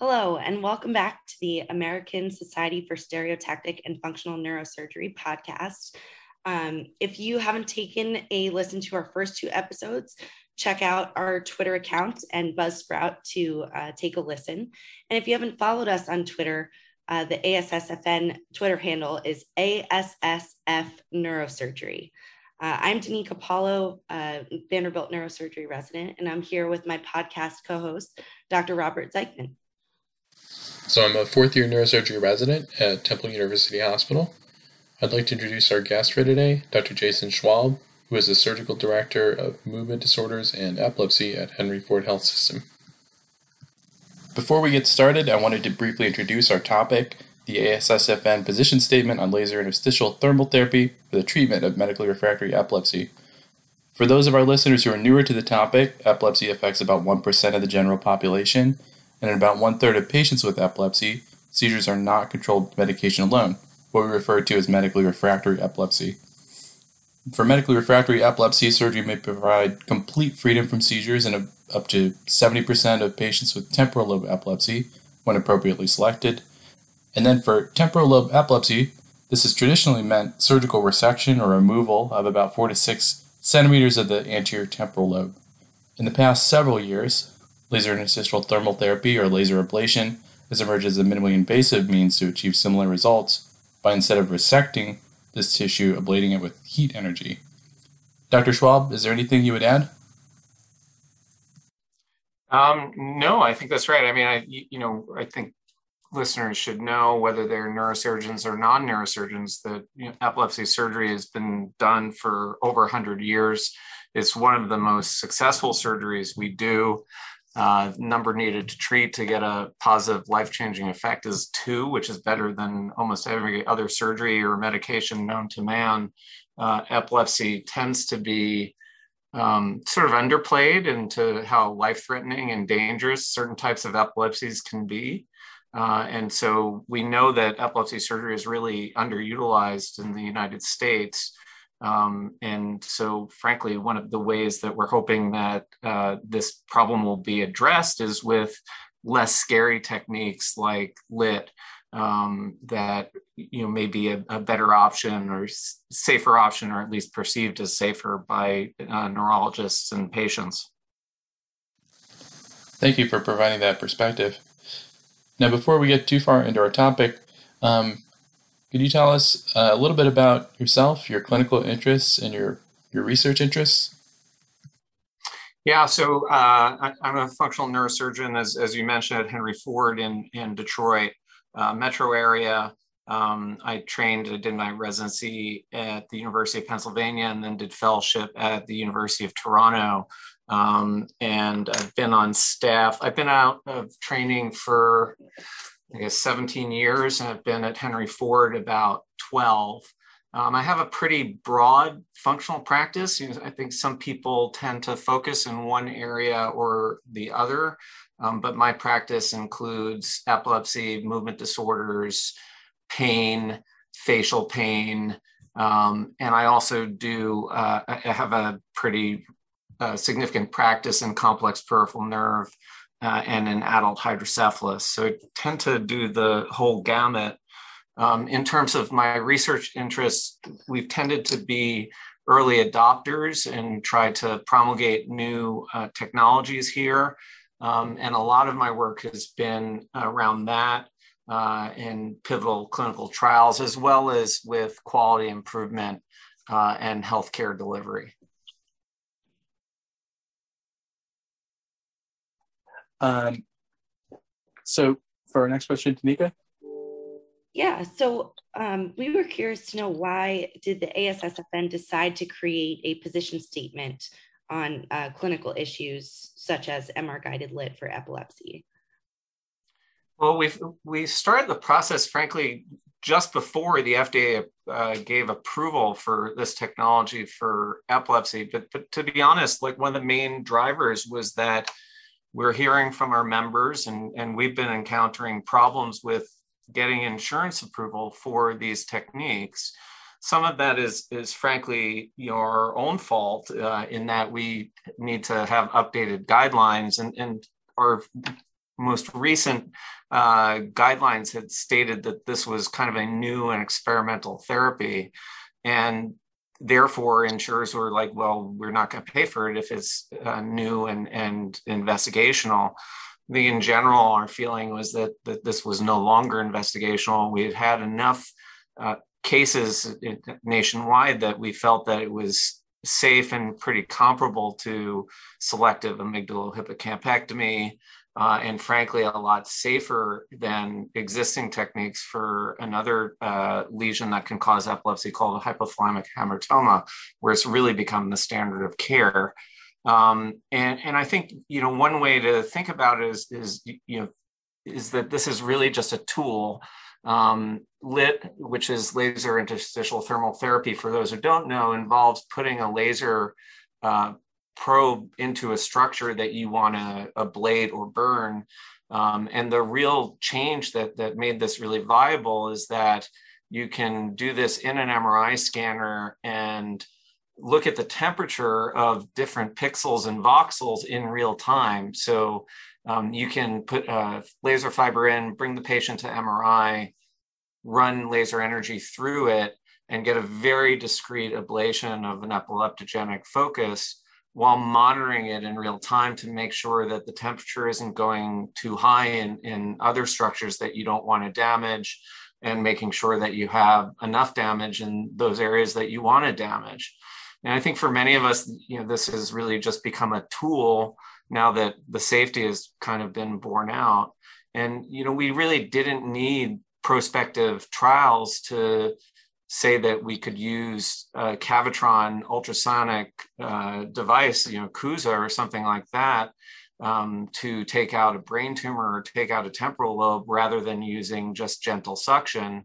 Hello, and welcome back to the American Society for Stereotactic and Functional Neurosurgery podcast. Um, if you haven't taken a listen to our first two episodes, check out our Twitter account and Buzzsprout to uh, take a listen. And if you haven't followed us on Twitter, uh, the ASSFN Twitter handle is ASSF Neurosurgery. Uh, I'm Danika Paulo, uh, Vanderbilt neurosurgery resident, and I'm here with my podcast co host, Dr. Robert Ziechmann. So, I'm a fourth year neurosurgery resident at Temple University Hospital. I'd like to introduce our guest for today, Dr. Jason Schwalb, who is the surgical director of movement disorders and epilepsy at Henry Ford Health System. Before we get started, I wanted to briefly introduce our topic the ASSFN position statement on laser interstitial thermal therapy for the treatment of medically refractory epilepsy. For those of our listeners who are newer to the topic, epilepsy affects about 1% of the general population, and in about one third of patients with epilepsy, seizures are not controlled with medication alone, what we refer to as medically refractory epilepsy. For medically refractory epilepsy, surgery may provide complete freedom from seizures in up to 70% of patients with temporal lobe epilepsy when appropriately selected, and then for temporal lobe epilepsy, this has traditionally meant surgical resection or removal of about 4 to 6 centimeters of the anterior temporal lobe. In the past several years, laser interstitial thermal therapy or laser ablation has emerged as a minimally invasive means to achieve similar results by instead of resecting this tissue, ablating it with heat energy. Dr. Schwalb, is there anything you would add? Um, no, I think that's right. I mean, I you know, I think listeners should know, whether they're neurosurgeons or non-neurosurgeons, that you know, epilepsy surgery has been done for over 100 years. It's one of the most successful surgeries we do. Uh, number needed to treat to get a positive life-changing effect is two, which is better than almost every other surgery or medication known to man. Uh, epilepsy tends to be um, sort of underplayed into how life-threatening and dangerous certain types of epilepsies can be. Uh, and so we know that epilepsy surgery is really underutilized in the United States. Um, and so, frankly, one of the ways that we're hoping that uh, this problem will be addressed is with less scary techniques like LITT um, that you know may be a, a, better option or safer option, or at least perceived as safer by uh, neurologists and patients. Thank you for providing that perspective. Now, before we get too far into our topic, um, could you tell us uh, a little bit about yourself, your clinical interests, and your, your research interests? Yeah, so uh, I, am a functional neurosurgeon, as, as you mentioned, at Henry Ford in, in Detroit uh, metro area. Um, I trained, I did my residency at the University of Pennsylvania and then did fellowship at the University of Toronto. Um, and I've been on staff. I've been out of training for, I guess, 17 years, and I've been at Henry Ford about 12. Um, I have a pretty broad functional practice. You know, I think some people tend to focus in one area or the other, um, but my practice includes epilepsy, movement disorders, pain, facial pain, um, and I also do uh, I have a pretty uh, significant practice in complex peripheral nerve uh, and in adult hydrocephalus. So I tend to do the whole gamut. Um, in terms of my research interests, we've tended to be early adopters and try to promulgate new uh, technologies here. Um, and a lot of my work has been around that uh, in pivotal clinical trials, as well as with quality improvement uh, and healthcare delivery. Um, so for our next question, Danika. Yeah, so um, we were curious to know why did the ASSFN decide to create a position statement on uh, clinical issues such as MR guided LITT for epilepsy? Well, we we started the process, frankly, just before the FDA uh, gave approval for this technology for epilepsy. But, but to be honest, like one of the main drivers was that we're hearing from our members and, and we've been encountering problems with getting insurance approval for these techniques some of that is is frankly your own fault uh, in that we need to have updated guidelines and and our most recent uh, guidelines had stated that this was kind of a new and experimental therapy. And therefore, insurers were like, well, we're not going to pay for it if it's uh, new and, and investigational. The, in general, our feeling was that, that this was no longer investigational. We had had enough uh, cases nationwide that we felt that it was safe and pretty comparable to selective amygdalohippocampectomy, uh, and frankly, a lot safer than existing techniques for another uh, lesion that can cause epilepsy called a hypothalamic hamartoma, where it's really become the standard of care. Um, and, and I think, you know, one way to think about it is, is, you know, is that this is really just a tool um, LITT, which is laser interstitial thermal therapy, for those who don't know, involves putting a laser uh, probe into a structure that you want to ablate or burn. Um, and the real change that, that made this really viable is that you can do this in an MRI scanner and look at the temperature of different pixels and voxels in real time. So um, you can put a laser fiber in, bring the patient to MRI, run laser energy through it, and get a very discrete ablation of an epileptogenic focus while monitoring it in real time to make sure that the temperature isn't going too high in, in other structures that you don't want to damage and making sure that you have enough damage in those areas that you want to damage. And I think for many of us, you know, this has really just become a tool now that the safety has kind of been borne out. And, you know, we really didn't need prospective trials to say that we could use a Cavitron ultrasonic uh, device, you know, CUSA or something like that, um, to take out a brain tumor or take out a temporal lobe rather than using just gentle suction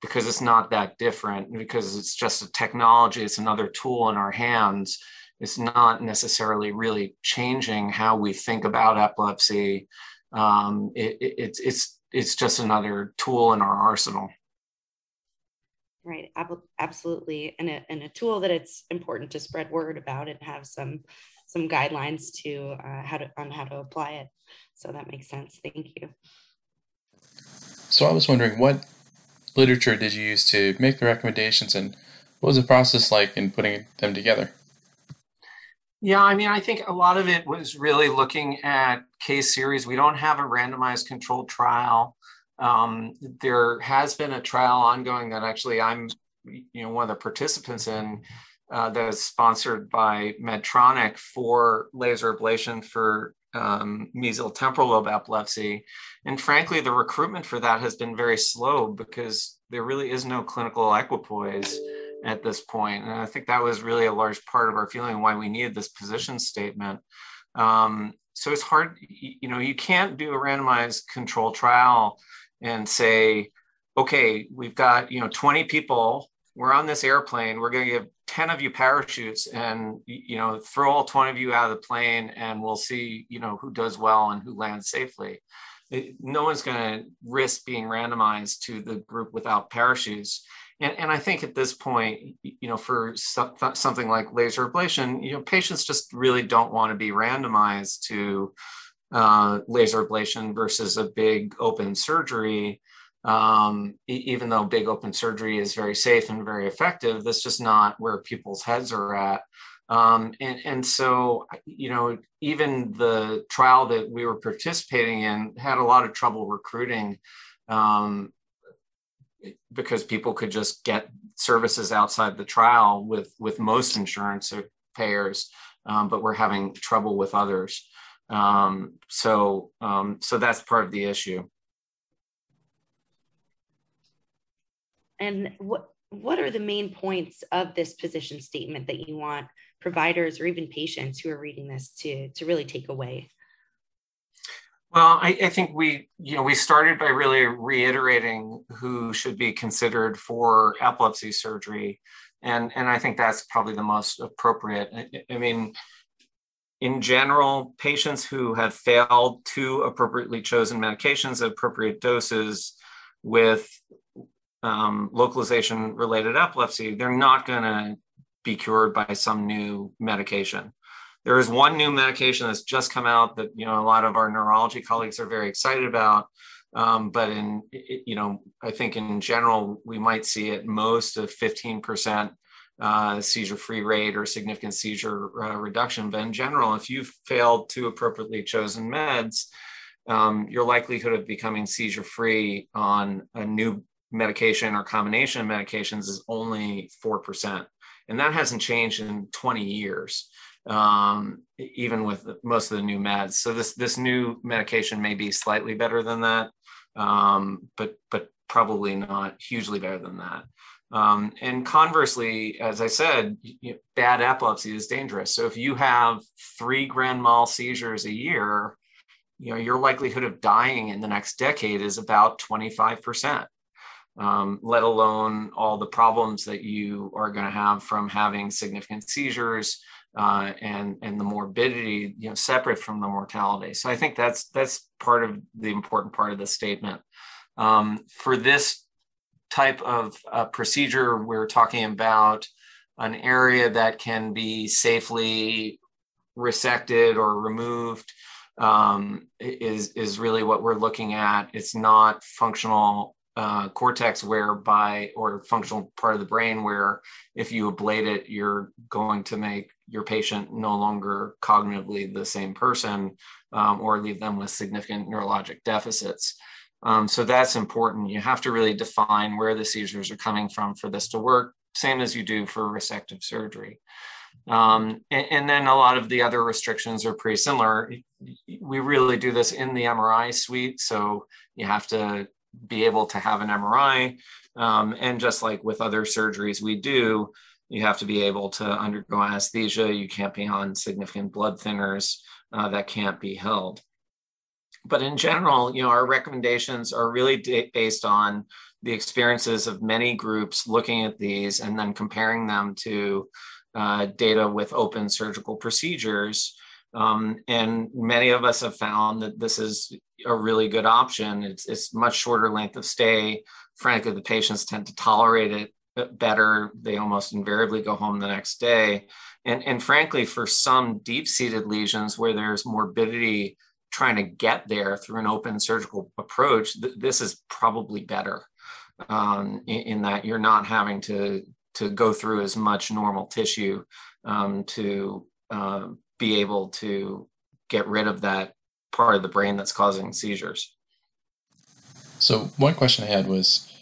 because it's not that different because it's just a technology it's another tool in our hands it's not necessarily really changing how we think about epilepsy. Um, it, it, it's it's it's just another tool in our arsenal. Right, absolutely, and a, and a tool that it's important to spread word about and have some some guidelines to uh, how to on how to apply it. So that makes sense. Thank you. So I was wondering, what literature did you use to make the recommendations, and what was the process like in putting them together? Yeah, I mean, I think a lot of it was really looking at case series. We don't have a randomized controlled trial. Um, there has been a trial ongoing that actually I'm, you know, one of the participants in uh, that is sponsored by Medtronic for laser ablation for um, mesial temporal lobe epilepsy. And frankly, the recruitment for that has been very slow because there really is no clinical equipoise at this point. And I think that was really a large part of our feeling why we needed this position statement. Um, so it's hard, you know, you can't do a randomized control trial and say, okay, we've got, you know, 20 people, we're on this airplane, we're going to give 10 of you parachutes and, you know, throw all 20 of you out of the plane and we'll see, you know, who does well and who lands safely. It, no one's going to risk being randomized to the group without parachutes and, and I think at this point, you know, for something like laser ablation, you know, patients just really don't want to be randomized to uh, laser ablation versus a big open surgery. Um, even though big open surgery is very safe and very effective, that's just not where people's heads are at. Um, and, and so, you know, even the trial that we were participating in had a lot of trouble recruiting um, because people could just get services outside the trial with with most insurance payers, um, but we're having trouble with others. Um, so um, so that's part of the issue. And what what are the main points of this position statement that you want providers or even patients who are reading this to to really take away? Well, I, I, think we, you know, we started by really reiterating who should be considered for epilepsy surgery, and and I think that's probably the most appropriate. I, I mean, in general, patients who have failed two appropriately chosen medications at appropriate doses with um, localization related epilepsy, they're not going to be cured by some new medication there is one new medication that's just come out that you know a lot of our neurology colleagues are very excited about. Um, but in you know, I think in general we might see at most of 15% uh, seizure-free rate or significant seizure uh, reduction. But in general, if you've failed two appropriately chosen meds, um, your likelihood of becoming seizure-free on a new medication or combination of medications is only 4%. And that hasn't changed in 20 years, um, even with most of the new meds. So this, this new medication may be slightly better than that, um, but, but probably not hugely better than that. Um, and conversely, as I said, you know, bad epilepsy is dangerous. So if you have three grand mal seizures a year, you know your likelihood of dying in the next decade is about 25% um, let alone all the problems that you are going to have from having significant seizures uh, and and the morbidity you know separate from the mortality. So i think that's that's part of the important part of the statement. Um, for this type of uh, procedure we're talking about an area that can be safely resected or removed um, is is really what we're looking at. It's not functional uh, cortex whereby or functional part of the brain where if you ablate it, you're going to make your patient no longer cognitively the same person um, or leave them with significant neurologic deficits. Um, so that's important. You have to really define where the seizures are coming from for this to work, same as you do for resective surgery. Um, and, and, then a lot of the other restrictions are pretty similar. We really do this in the MRI suite. So you have to be able to have an MRI. Um, and just like with other surgeries we do, you have to be able to undergo anesthesia. You can't be on significant blood thinners uh, that can't be held. But in general, you know, our recommendations are really d- based on the experiences of many groups looking at these and then comparing them to uh, data with open surgical procedures. Um, and many of us have found that this is a really good option. It's, it's much shorter length of stay. Frankly, the patients tend to tolerate it better. They almost invariably go home the next day. And, and frankly, for some deep seated lesions where there's morbidity trying to get there through an open surgical approach, th- this is probably better um, in, in, that you're not having to to go through as much normal tissue um, to uh, be able to get rid of that part of the brain that's causing seizures. So, one question I had was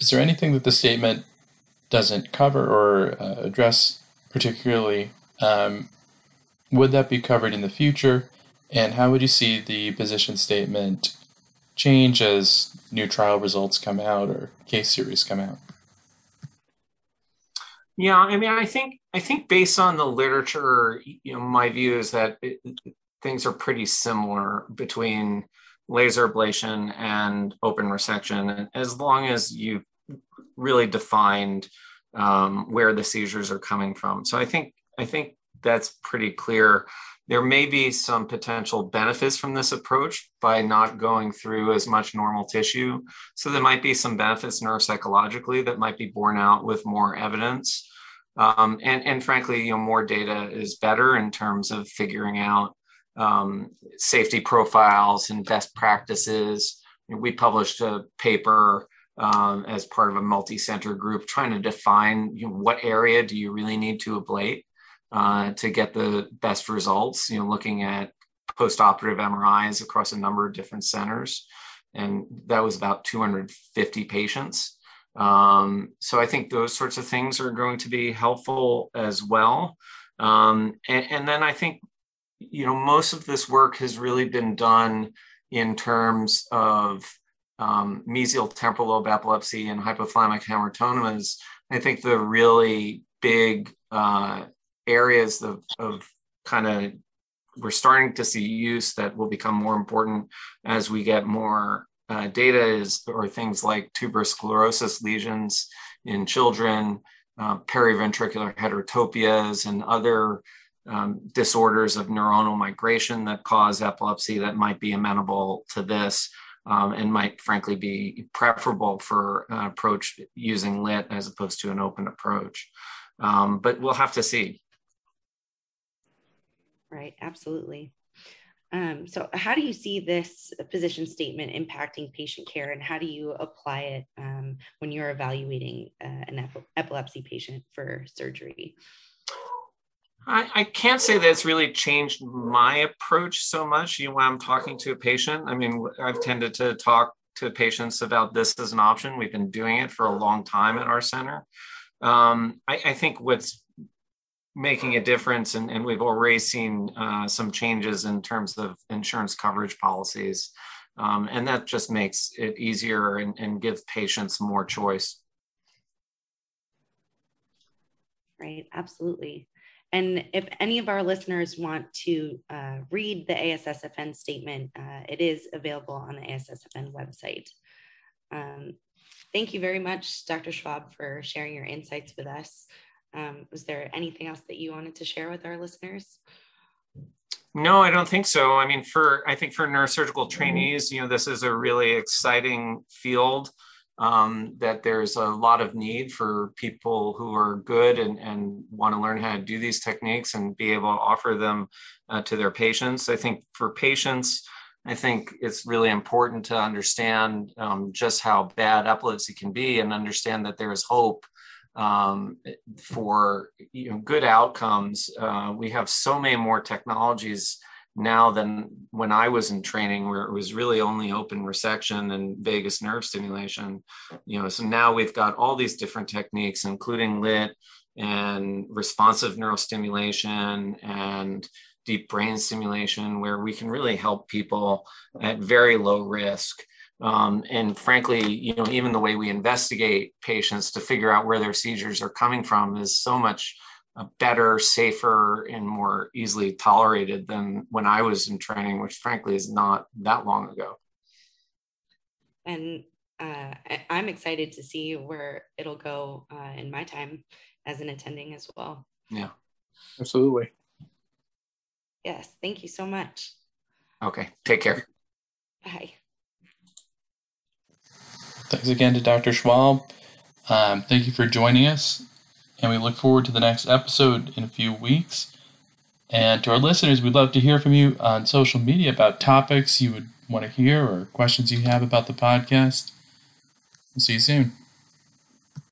Is there anything that the statement doesn't cover or uh, address particularly? Um, would that be covered in the future? And how would you see the position statement change as new trial results come out or case series come out? Yeah, I mean, I think I think based on the literature, you know, my view is that it, things are pretty similar between laser ablation and open resection, as long as you really defined um, where the seizures are coming from. So I think I think that's pretty clear. There may be some potential benefits from this approach by not going through as much normal tissue. So there might be some benefits neuropsychologically that might be borne out with more evidence. Um, and, and frankly, you know, more data is better in terms of figuring out um, safety profiles and best practices. We published a paper um, as part of a multi-center group trying to define you know, what area do you really need to ablate uh, to get the best results. You know, looking at post-operative MRIs across a number of different centers, and that was about 250 patients. Um, so I think those sorts of things are going to be helpful as well. Um, and, and, then I think, you know, most of this work has really been done in terms of um, mesial temporal lobe epilepsy and hypothalamic hamartomas. I think the really big uh, areas of, of kind of we're starting to see use that will become more important as we get more uh, data is or things like tuberous sclerosis lesions in children, uh, periventricular heterotopias, and other um, disorders of neuronal migration that cause epilepsy that might be amenable to this um, and might frankly be preferable for an approach using LITT as opposed to an open approach. Um, but we'll have to see. Right, absolutely. Um, so, how do you see this position statement impacting patient care, and how do you apply it um, when you're evaluating uh, an ep- epilepsy patient for surgery? I, I, can't say that it's really changed my approach so much. You know, when I'm talking to a patient, I mean, I've tended to talk to patients about this as an option. We've been doing it for a long time at our center. Um, I, I, think what's making a difference, and, and we've already seen uh, some changes in terms of insurance coverage policies. Um, and that just makes it easier and, and gives patients more choice. Right, absolutely. And if any of our listeners want to uh, read the ASSFN statement, uh, it is available on the ASSFN website. Um, thank you very much, Dr. Schwalb, for sharing your insights with us. Um, was there anything else that you wanted to share with our listeners? No, I don't think so. I mean, for I think for neurosurgical trainees, you know, this is a really exciting field. Um, that there's a lot of need for people who are good and, and want to learn how to do these techniques and be able to offer them uh, to their patients. I think for patients, I think it's really important to understand um, just how bad epilepsy can be and understand that there is hope um, for you know, good outcomes. Uh, we have so many more technologies now than when I was in training, where it was really only open resection and vagus nerve stimulation. You know, so now we've got all these different techniques, including LITT and responsive neurostimulation and deep brain stimulation, where we can really help people at very low risk um, and frankly, you know, even the way we investigate patients to figure out where their seizures are coming from is so much uh, better, safer, and more easily tolerated than when I was in training, which frankly is not that long ago. And uh, I'm excited to see where it'll go uh, in my time as an attending as well. Yeah, absolutely. Yes, thank you so much. Okay, take care. Bye. Thanks again to Dr. Schwalb. Um, thank you for joining us, and we look forward to the next episode in a few weeks. And to our listeners, we'd love to hear from you on social media about topics you would want to hear or questions you have about the podcast. We'll see you soon.